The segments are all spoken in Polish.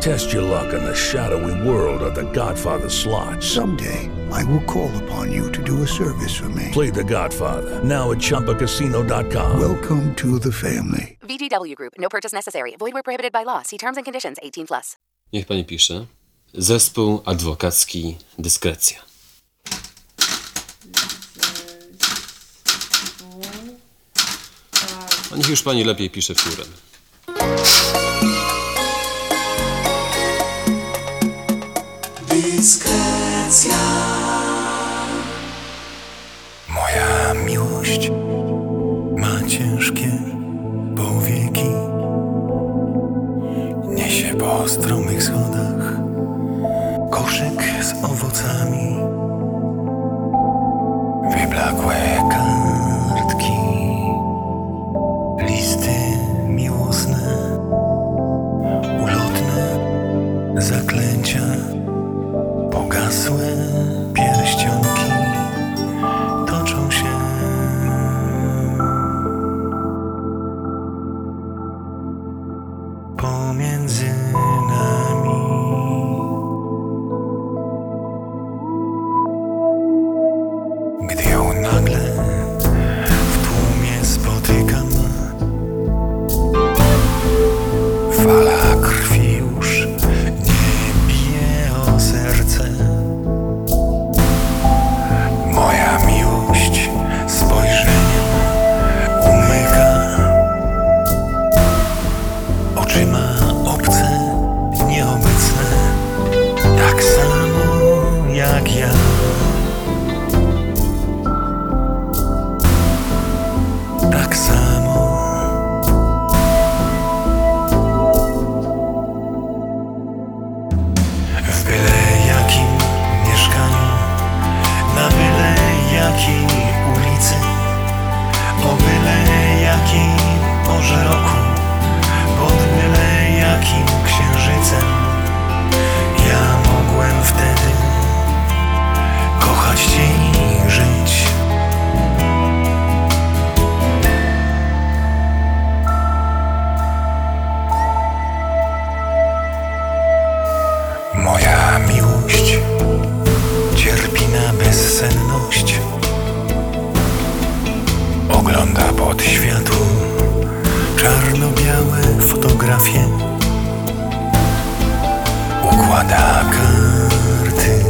Test your luck in the shadowy world of The Godfather slot. Someday, I will call upon you to do a service for me. Play The Godfather now at ChumbaCasino.com. Welcome to the family. VGW Group. No purchase necessary. Void where prohibited by law. See terms and conditions. 18 plus. Niech pani pisze. Zespół adwokacki Dyskrecja. A niech już pani lepiej pisze piórem. Moja miłość ma ciężkie powieki. Niesie po stromych schodach koszyk z owocami. Wyblakłe Pomiędzy nami Ogląda pod światło czarno-białe fotografie. Układa karty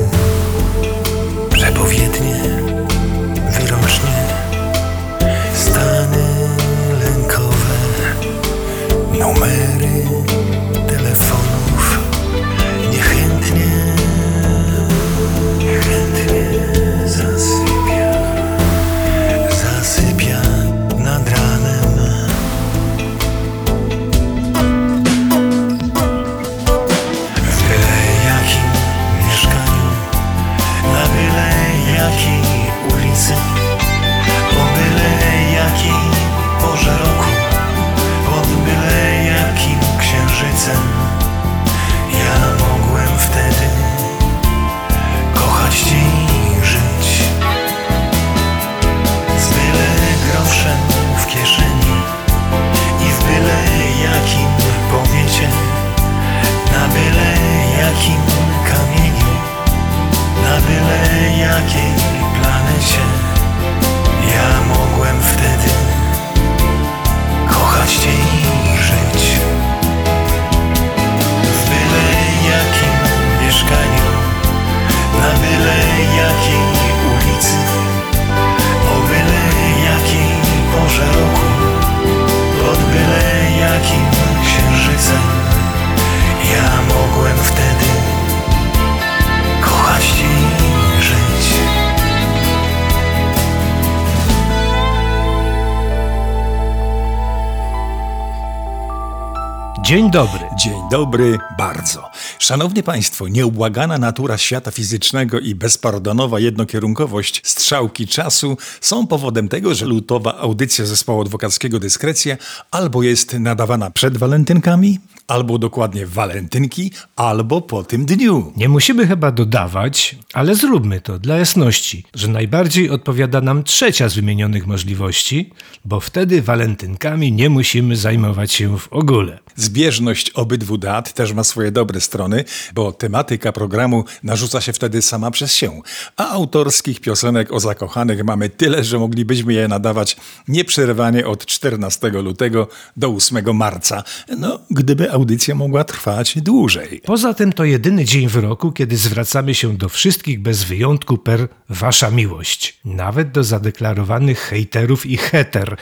Dzień dobry. Dzień dobry, bardzo. Szanowni Państwo, nieubłagana natura świata fizycznego i bezpardonowa jednokierunkowość strzałki czasu są powodem tego, że lutowa audycja zespołu adwokackiego Dyskrecja albo jest nadawana przed walentynkami, albo dokładnie walentynki, albo po tym dniu. Nie musimy chyba dodawać, ale zróbmy to dla jasności, że najbardziej odpowiada nam trzecia z wymienionych możliwości, bo wtedy walentynkami nie musimy zajmować się w ogóle. Zbieżność obydwu dat też ma swoje dobre strony, bo tematyka programu narzuca się wtedy sama przez się, a autorskich piosenek o zakochanych mamy tyle, że moglibyśmy je nadawać nieprzerwanie od 14 lutego do 8 marca, no gdyby audycja mogła trwać dłużej. Poza tym to jedyny dzień w roku, kiedy zwracamy się do wszystkich bez wyjątku per wasza miłość. Nawet do zadeklarowanych hejterów i heter.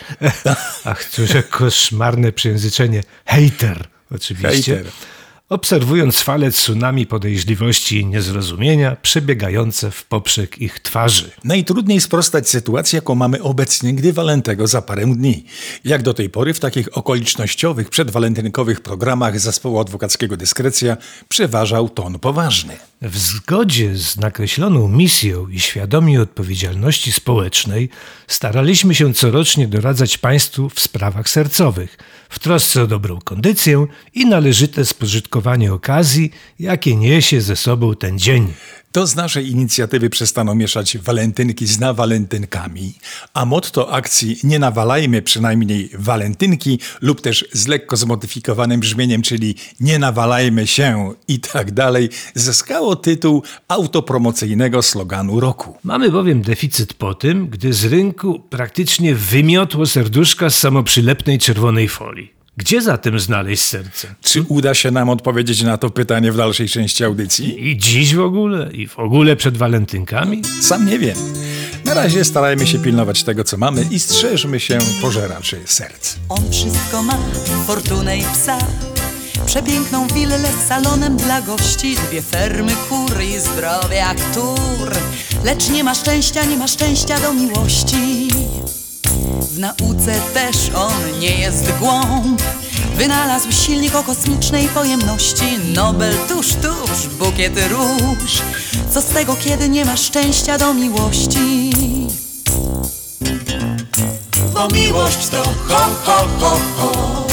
Ach, cóż koszmarne przejęzyczenie. Hejter, oczywiście. Hejter. Obserwując fale tsunami podejrzliwości i niezrozumienia przebiegające w poprzek ich twarzy. Najtrudniej sprostać sytuacji, jaką mamy obecnie, gdy walentego za parę dni. Jak do tej pory w takich okolicznościowych, przedwalentynkowych programach zespołu adwokackiego Dyskrecja przeważał ton poważny. W zgodzie z nakreśloną misją i świadomie odpowiedzialności społecznej staraliśmy się corocznie doradzać Państwu w sprawach sercowych, w trosce o dobrą kondycję i należyte spożytkowanie okazji, jakie niesie ze sobą ten dzień. To z naszej inicjatywy przestaną mieszać walentynki z nawalentynkami, a motto akcji Nie nawalajmy przynajmniej walentynki lub też z lekko zmodyfikowanym brzmieniem, czyli Nie nawalajmy się i tak dalej, zyskało tytuł autopromocyjnego sloganu roku. Mamy bowiem deficyt po tym, gdy z rynku praktycznie wymiotło serduszka z samoprzylepnej czerwonej folii. Gdzie zatem znaleźć serce? Czy uda się nam odpowiedzieć na to pytanie w dalszej części audycji? I dziś w ogóle? I w ogóle przed walentynkami? Sam nie wiem. Na razie starajmy się pilnować tego, co mamy i strzeżmy się pożeraczy serc. On wszystko ma, fortunę i psa Przepiękną willę z salonem dla gości Dwie fermy kur i zdrowie jak tur Lecz nie ma szczęścia, nie ma szczęścia do miłości W nauce też on nie jest głąb. Wynalazł silnik o kosmicznej pojemności. Nobel tuż, tuż, bukiety róż. Co z tego, kiedy nie ma szczęścia do miłości? Bo miłość to ho, ho, ho, ho.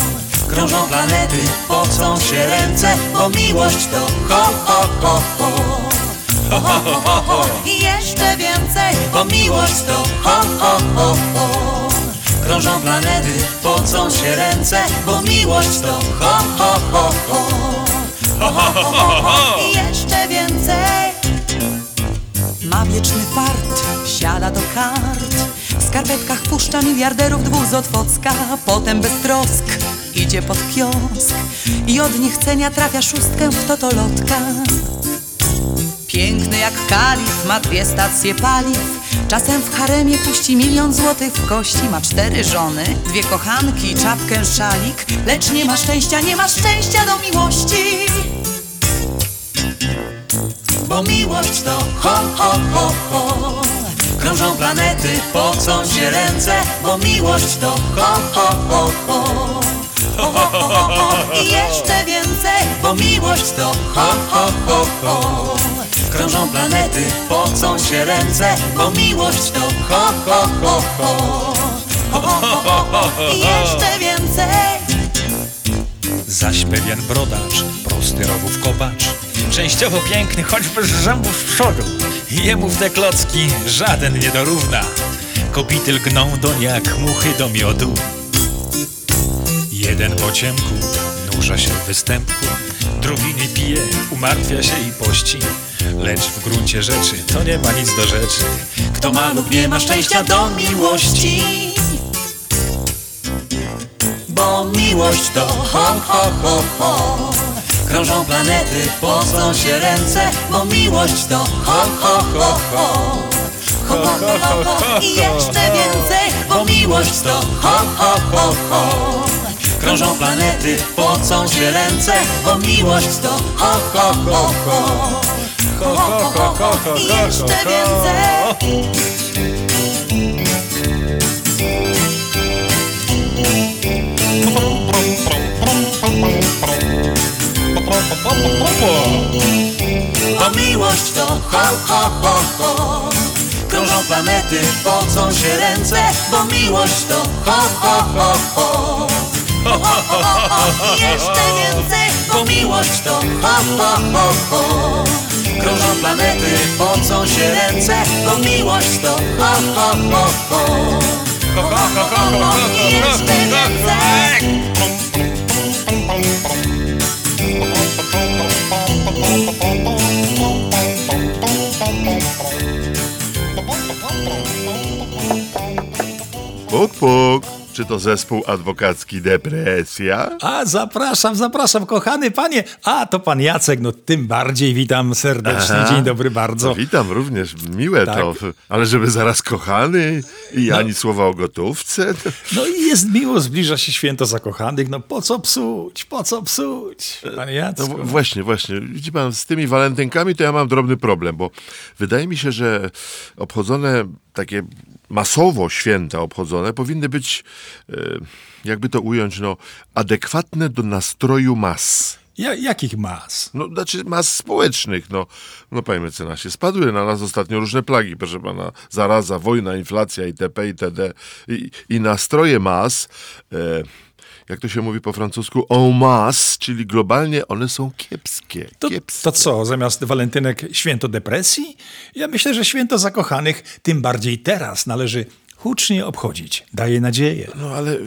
Krążą planety, pocą się ręce. Bo miłość to ho, ho, ho, ho Ho, ho, ho, ho. I jeszcze więcej Bo miłość to ho, ho, ho, ho. Krążą planety, pocą się ręce Bo miłość to ho, ho, ho, ho. Ho, ho, ho, ho, ho. I jeszcze więcej. Ma wieczny fart, siada do kart. W skarpetkach puszcza miliarderów dwóch z Otwocka. Potem bez trosk idzie pod kiosk. I od niechcenia trafia szóstkę w totolotka Piękny jak kalif, ma dwie stacje paliw. Czasem w haremie puści milion złotych w kości Ma cztery żony, dwie kochanki, czapkę, szalik. Lecz nie ma szczęścia, nie ma szczęścia do miłości. Bo miłość to ho, ho, ho, ho. Krążą planety, pocą się ręce. Bo miłość to ho, ho, ho, ho. Ho, ho, ho, ho, ho. I jeszcze więcej. Bo miłość to ho, ho, ho, ho Krążą planety, pocą się ręce Bo miłość to ho, ho, ho, ho. Ho, ho, ho, ho. I jeszcze więcej. Zaś pewien brodacz, prosty rogów kopacz Częściowo piękny, choć bez zębów z przodu Jemu w te klocki żaden nie dorówna. Kopity lgną doń jak muchy do miodu. Jeden po ciemku nurza się w występku Drugi nie pije, umartwia się i pości Lecz w gruncie rzeczy to nie ma nic do rzeczy Kto ma lub nie ma szczęścia do miłości Bo miłość to ho, ho, ho, ho Krążą planety, pocą się ręce Bo miłość to ho, ho, ho, ho Ho, ho, ho, ho, ho. I jeszcze więcej Bo miłość to ho, ho, ho, ho Krążą planety, pocą się ręce Bo miłość to ho, ho, ho, ho Ho, ho, ho, ho, ho. I jeszcze więcej. Bo miłość to ho, ho, ho, ho Krążą planety, pocą się ręce Bo miłość to ho, ho, ho, ho Ho, ho, ho, ho, ho. I Jeszcze więcej Bo miłość to ho, ho, ho, ho Krążą planety, pocą się ręce Bo miłość to ho, ho, ho, ho Ho, ho, ho, ho, ho. Więcej Puk, puk. Czy to zespół adwokacki Depresja? A, zapraszam, zapraszam, kochany panie. A, to pan Jacek, no tym bardziej witam serdecznie. Aha. Dzień dobry bardzo. To witam również, miłe Tak. to. Ale żeby zaraz kochany i ani słowa o gotówce. No i jest miło, zbliża się święto zakochanych. No po co psuć, po co psuć, panie No Jacku? w- właśnie, właśnie. Widzi pan, z tymi walentynkami to ja mam drobny problem, bo wydaje mi się, że obchodzone takie masowo święta obchodzone powinny być, e, jakby to ująć, no, adekwatne do nastroju mas. Ja, jakich mas? No, znaczy mas społecznych, no. No panie mecenasie, spadły na nas ostatnio różne plagi, proszę pana, zaraza, wojna, inflacja itp. itd. I, i nastroje mas, e, jak to się mówi po francusku, en masse, czyli globalnie one są kiepskie. To, kiepskie. to co, zamiast walentynek święto depresji? Ja myślę, że święto zakochanych, tym bardziej teraz, należy hucznie obchodzić. Daje nadzieję. No ale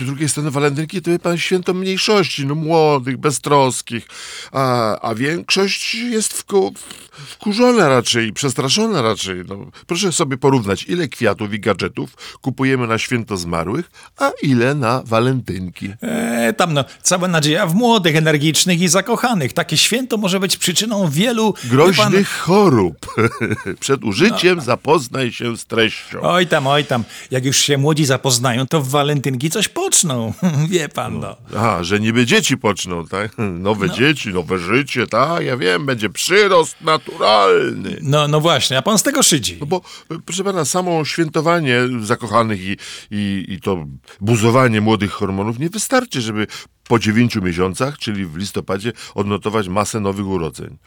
z drugiej strony walentynki to wie pan święto mniejszości, no młodych, beztroskich, a, a większość jest wku, wkurzona raczej, przestraszona raczej. No, proszę sobie porównać, ile kwiatów i gadżetów kupujemy na święto zmarłych, a ile na walentynki. E, tam no, cała nadzieja w młodych, energicznych i zakochanych. Takie święto może być przyczyną wielu... wie Groźnych chorób. Przed użyciem zapoznaj się z treścią. Pan, oj tam, oj tam. Jak już się młodzi zapoznają, to w walentynki coś poczną. Wie pan, no. A, że niby dzieci poczną, tak? Nowe dzieci, nowe życie, tak? Ja wiem, będzie przyrost naturalny. No, no właśnie, a pan z tego szydzi. No bo, proszę pana, samo świętowanie zakochanych i, i, i to buzowanie młodych hormonów nie wystarczy, żeby po dziewięciu miesiącach, czyli w listopadzie, odnotować masę nowych urodzeń.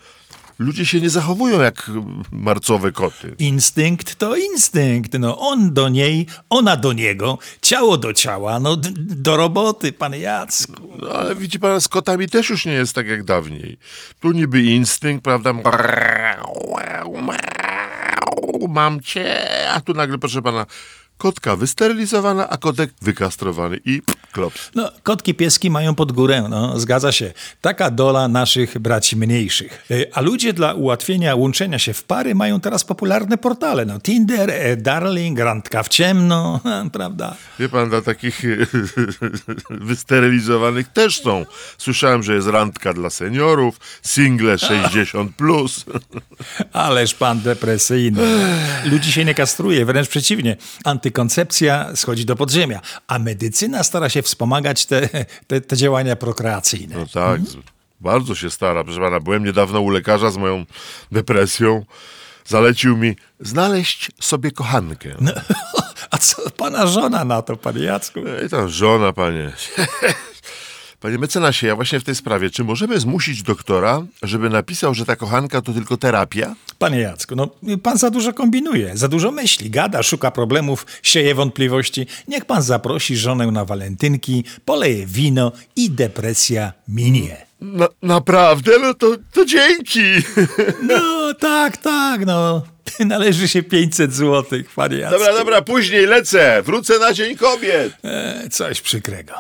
Ludzie się nie zachowują jak marcowe koty. Instynkt to instynkt. No, on do niej, ona do niego, ciało do ciała, no do roboty, panie Jacku. No, ale widzi pan, z kotami też już nie jest tak jak dawniej. Tu niby instynkt, prawda? Mam cię, a tu nagle, proszę pana, kotka wysterylizowana, a kotek wykastrowany i klops. No, kotki pieski mają pod górę, no, zgadza się. Taka dola naszych braci mniejszych. Y, A ludzie dla ułatwienia łączenia się w pary mają teraz popularne portale, no, Tinder, e, Darling, Randka w ciemno, prawda? Wie pan, dla takich wysterylizowanych też są. Słyszałem, że jest randka dla seniorów, single 60+. Plus. Ależ pan depresyjny. Ludzi się nie kastruje, wręcz przeciwnie. Antykoncepcja schodzi do podziemia, a medycyna stara się wspomagać te, te, te działania prokreacyjne. No tak, z- bardzo się stara. Proszę pana, byłem niedawno u lekarza z moją depresją. Zalecił mi znaleźć sobie kochankę. No, a co pana żona na to, panie Jacku? I tam żona, panie. Panie mecenasie, ja właśnie w tej sprawie, czy możemy zmusić doktora, żeby napisał, że ta kochanka to tylko terapia? Panie Jacku, no pan za dużo kombinuje, za dużo myśli, gada, szuka problemów, sieje wątpliwości. Niech pan zaprosi żonę na walentynki, poleje wino i depresja minie. Na, naprawdę? No to, to dzięki. No tak, tak, no. Należy się 500 złotych, panie Jacku. Dobra, dobra, później lecę. Wrócę na Dzień Kobiet. E, coś przykrego.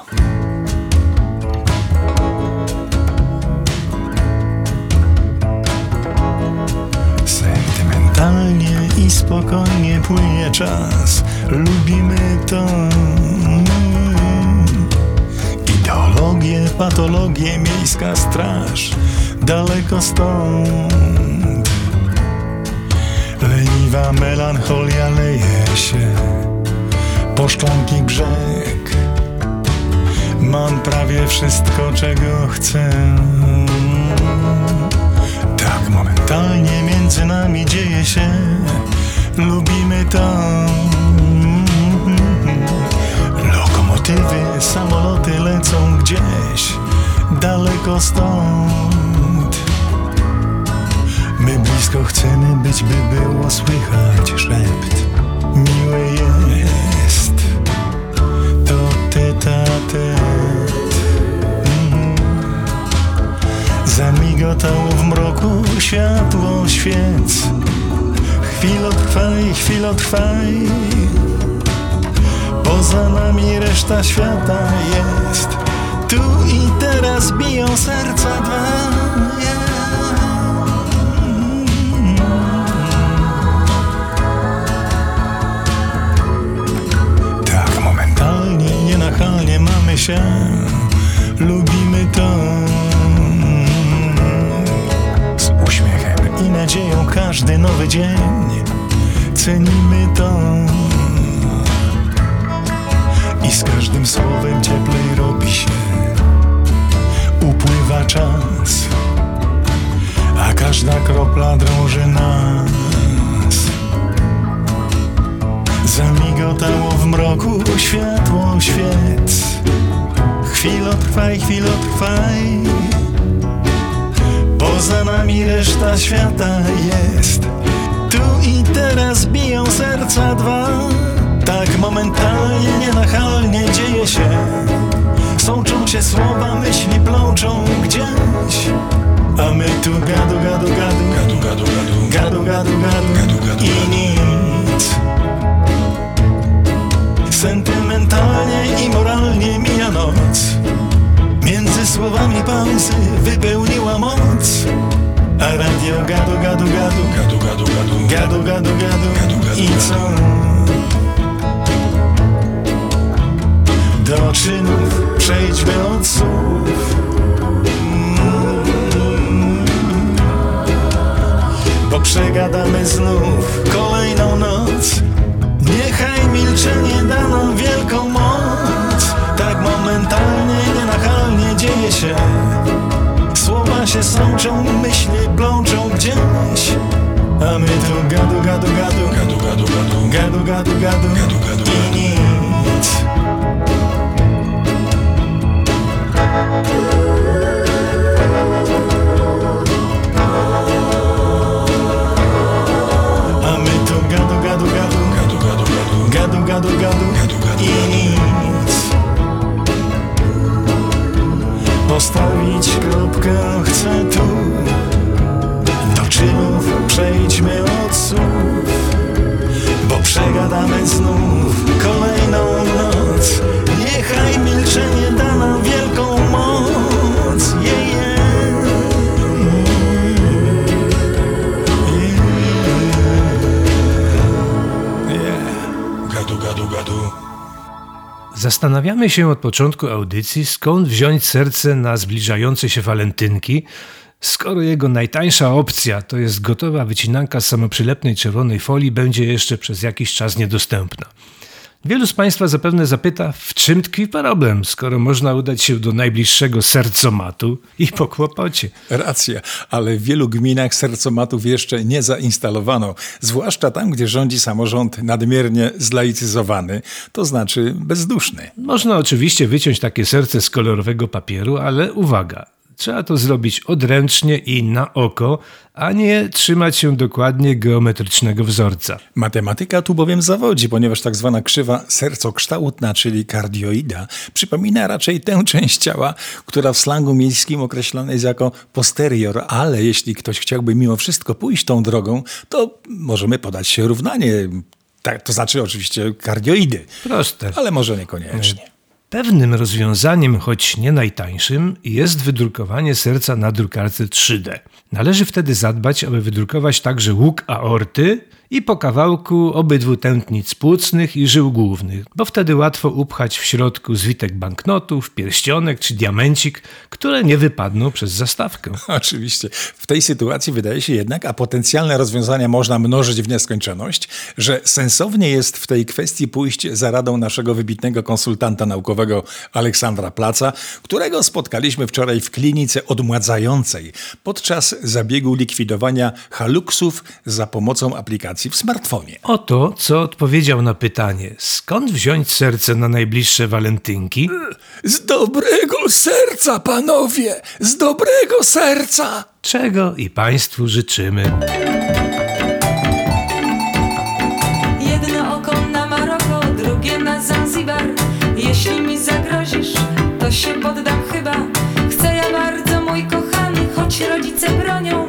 Spokojnie płynie czas. Lubimy to. Ideologie, patologie, miejska straż. Daleko stąd. Leniwa melancholia leje się po szklanki brzeg. Mam prawie wszystko, czego chcę. Tak momentalnie między nami dzieje się. Lubimy to. Lokomotywy, samoloty lecą gdzieś daleko stąd. My blisko chcemy być, by było słychać szept. Miłe jest to tytatet. Mhm. Zamigotało w mroku światło świec. Chwilo trwaj, chwilo trwaj. Poza nami reszta świata jest. Tu i teraz biją serca dwa. Tak momentalnie, nienachalnie mamy się. Lubimy to. Każdy nowy dzień. Cenimy to. I z każdym słowem cieplej robi się. Upływa czas, a każda kropla drąży nas. Zamigotało w mroku światło świec. Chwilo trwaj, chwilo trwaj. Poza nami reszta świata jest. Tu i teraz biją serca dwa. Tak momentalnie, nienachalnie dzieje się. Sączą się słowa, myśli plączą gdzieś. A my tu gadu, gadu, gadu. Gadu, gadu, gadu. Gadu, gadu, gadu. I nic słowami pauzy wypełniła moc A radio gadu, gadu, gadu Gadu, gadu, gadu Gadu, gadu, gadu I co? do czynów przejdźmy od słów. Mm. Bo przegadamy znów kolejną noc. Niechaj milczenie da nam wielką moc. Momentalnie, nienachalnie dzieje się. Słowa się sączą, myśli blączą gdzieś. A my tu gadu, gadu, gadu Gadu, gadu, gadu Gadu, gadu, gadu Gadu, gadu, gadu. I nic Postawić kropkę chcę tu. Do czynów przejdźmy od słów Bo przegadamy znów kolejną noc Zastanawiamy się od początku audycji, skąd wziąć serce na zbliżające się walentynki, skoro jego najtańsza opcja, to jest gotowa wycinanka z samoprzylepnej czerwonej folii, będzie jeszcze przez jakiś czas niedostępna. Wielu z Państwa zapewne zapyta, w czym tkwi problem, skoro można udać się do najbliższego sercomatu i po kłopocie. Racja, ale w wielu gminach sercomatów jeszcze nie zainstalowano, zwłaszcza tam, gdzie rządzi samorząd nadmiernie zlaicyzowany, to znaczy bezduszny. Można oczywiście wyciąć takie serce z kolorowego papieru, ale uwaga, trzeba to zrobić odręcznie i na oko, a nie trzymać się dokładnie geometrycznego wzorca. Matematyka tu bowiem zawodzi, ponieważ tak zwana krzywa sercokształtna, czyli kardioida, przypomina raczej tę część ciała, która w slangu miejskim określana jest jako posterior, ale jeśli ktoś chciałby mimo wszystko pójść tą drogą, to możemy podać się równanie. Tak, to znaczy oczywiście kardioidy, Proste. ale może niekoniecznie. Pewnym rozwiązaniem, choć nie najtańszym, jest wydrukowanie serca na drukarce 3D. Należy wtedy zadbać, aby wydrukować także łuk aorty i po kawałku obydwu tętnic płucnych i żył głównych, bo wtedy łatwo upchać w środku zwitek banknotów, pierścionek czy diamencik, które nie wypadną przez zastawkę. Oczywiście. W tej sytuacji wydaje się jednak, a potencjalne rozwiązania można mnożyć w nieskończoność, że sensownie jest w tej kwestii pójść za radą naszego wybitnego konsultanta naukowego Aleksandra Placa, którego spotkaliśmy wczoraj w klinice odmładzającej podczas zabiegu likwidowania haluksów za pomocą aplikacji aplikacji w smartfonie. Oto, co odpowiedział na pytanie, skąd wziąć serce na najbliższe walentynki? Z dobrego serca, panowie! Z dobrego serca! Czego i Państwu życzymy. Jedno oko na Maroko, drugie na Zanzibar. Jeśli mi zagrozisz, to się poddam chyba. Chcę ja bardzo, mój kochany, choć rodzice bronią,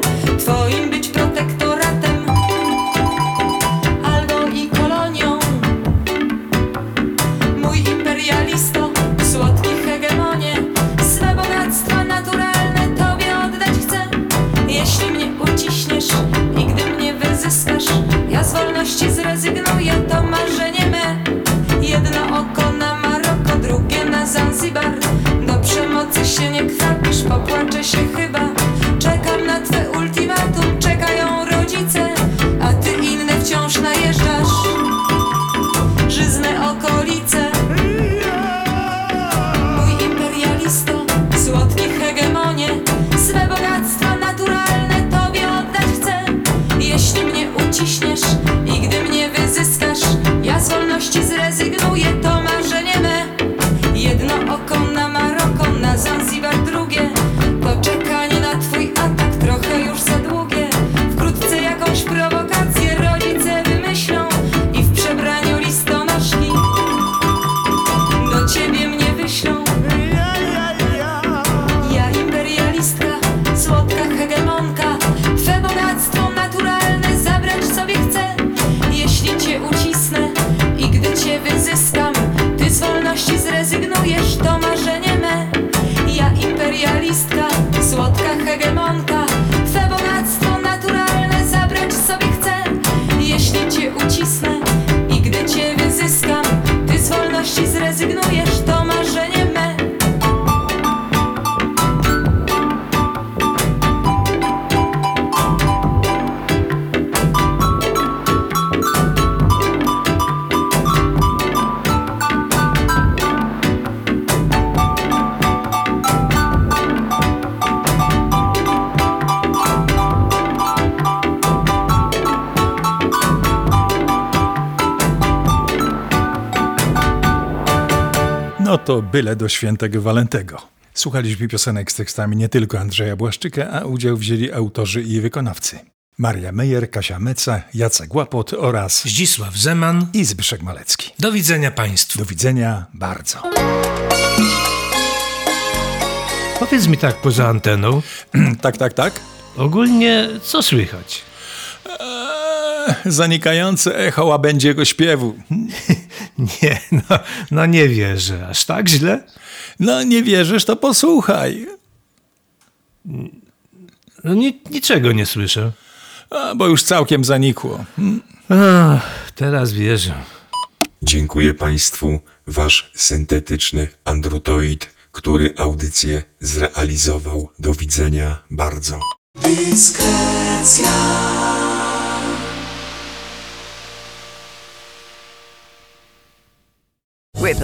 to byle do świętego Walentego. Słuchaliśmy piosenek z tekstami nie tylko Andrzeja Błaszczyka, a udział wzięli autorzy i wykonawcy. Maria Mejer, Kasia Meca, Jacek Łapot oraz Zdzisław Zeman. i Zbyszek Malecki. Do widzenia Państwu. Do widzenia bardzo. Powiedz mi tak poza anteną, tak, tak, tak. ogólnie co słychać? Eee, zanikające echo łabędziego śpiewu. Nie, no, no nie wierzę. Aż tak źle? No nie wierzysz, to posłuchaj. No ni niczego nie słyszę. A, bo już całkiem zanikło. Ach, teraz wierzę. Dziękuję Państwu, Wasz syntetyczny androtoid, który audycję zrealizował. Do widzenia bardzo. With